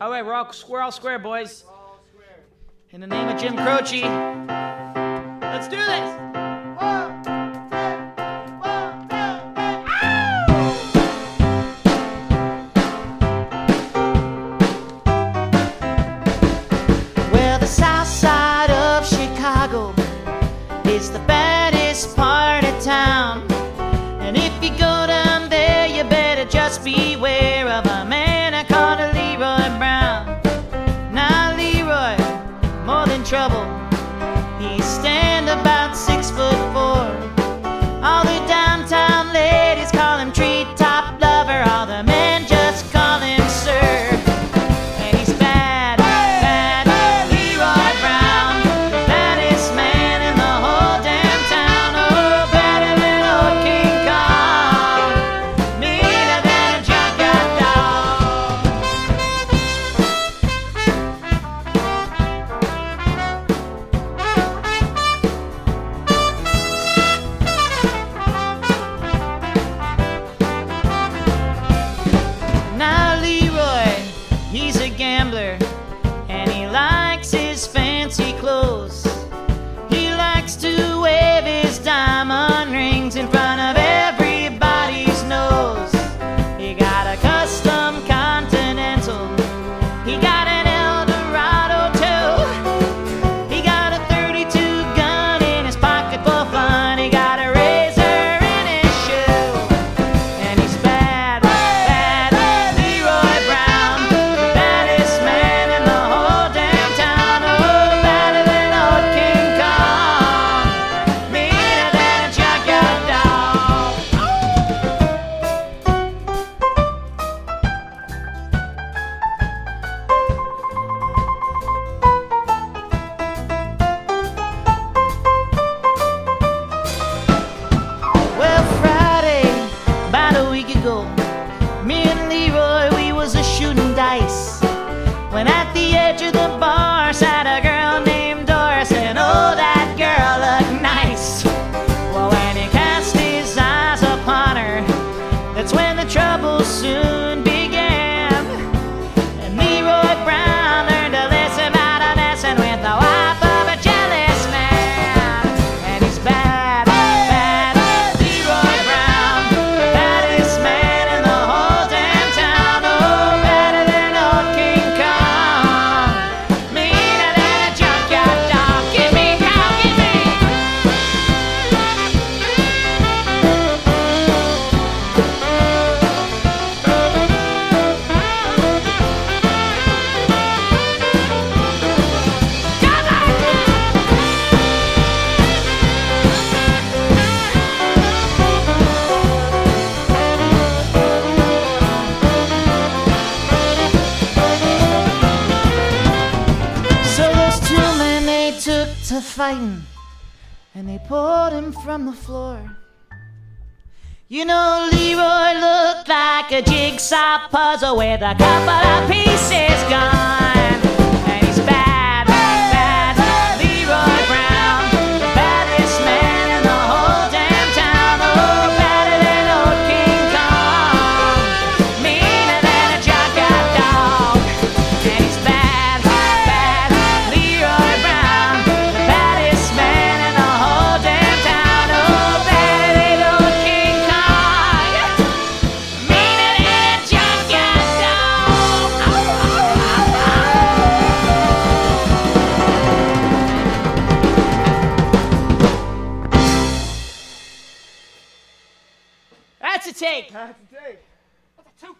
All right, we're all, we're all square, boys. In the name of Jim Croce, let's do this. It's the baddest part of town. And if you go trouble. when at the fighting, and they pulled him from the floor. You know, Leroy looked like a jigsaw puzzle with a couple of pieces gone. take. That's a take. That's a two.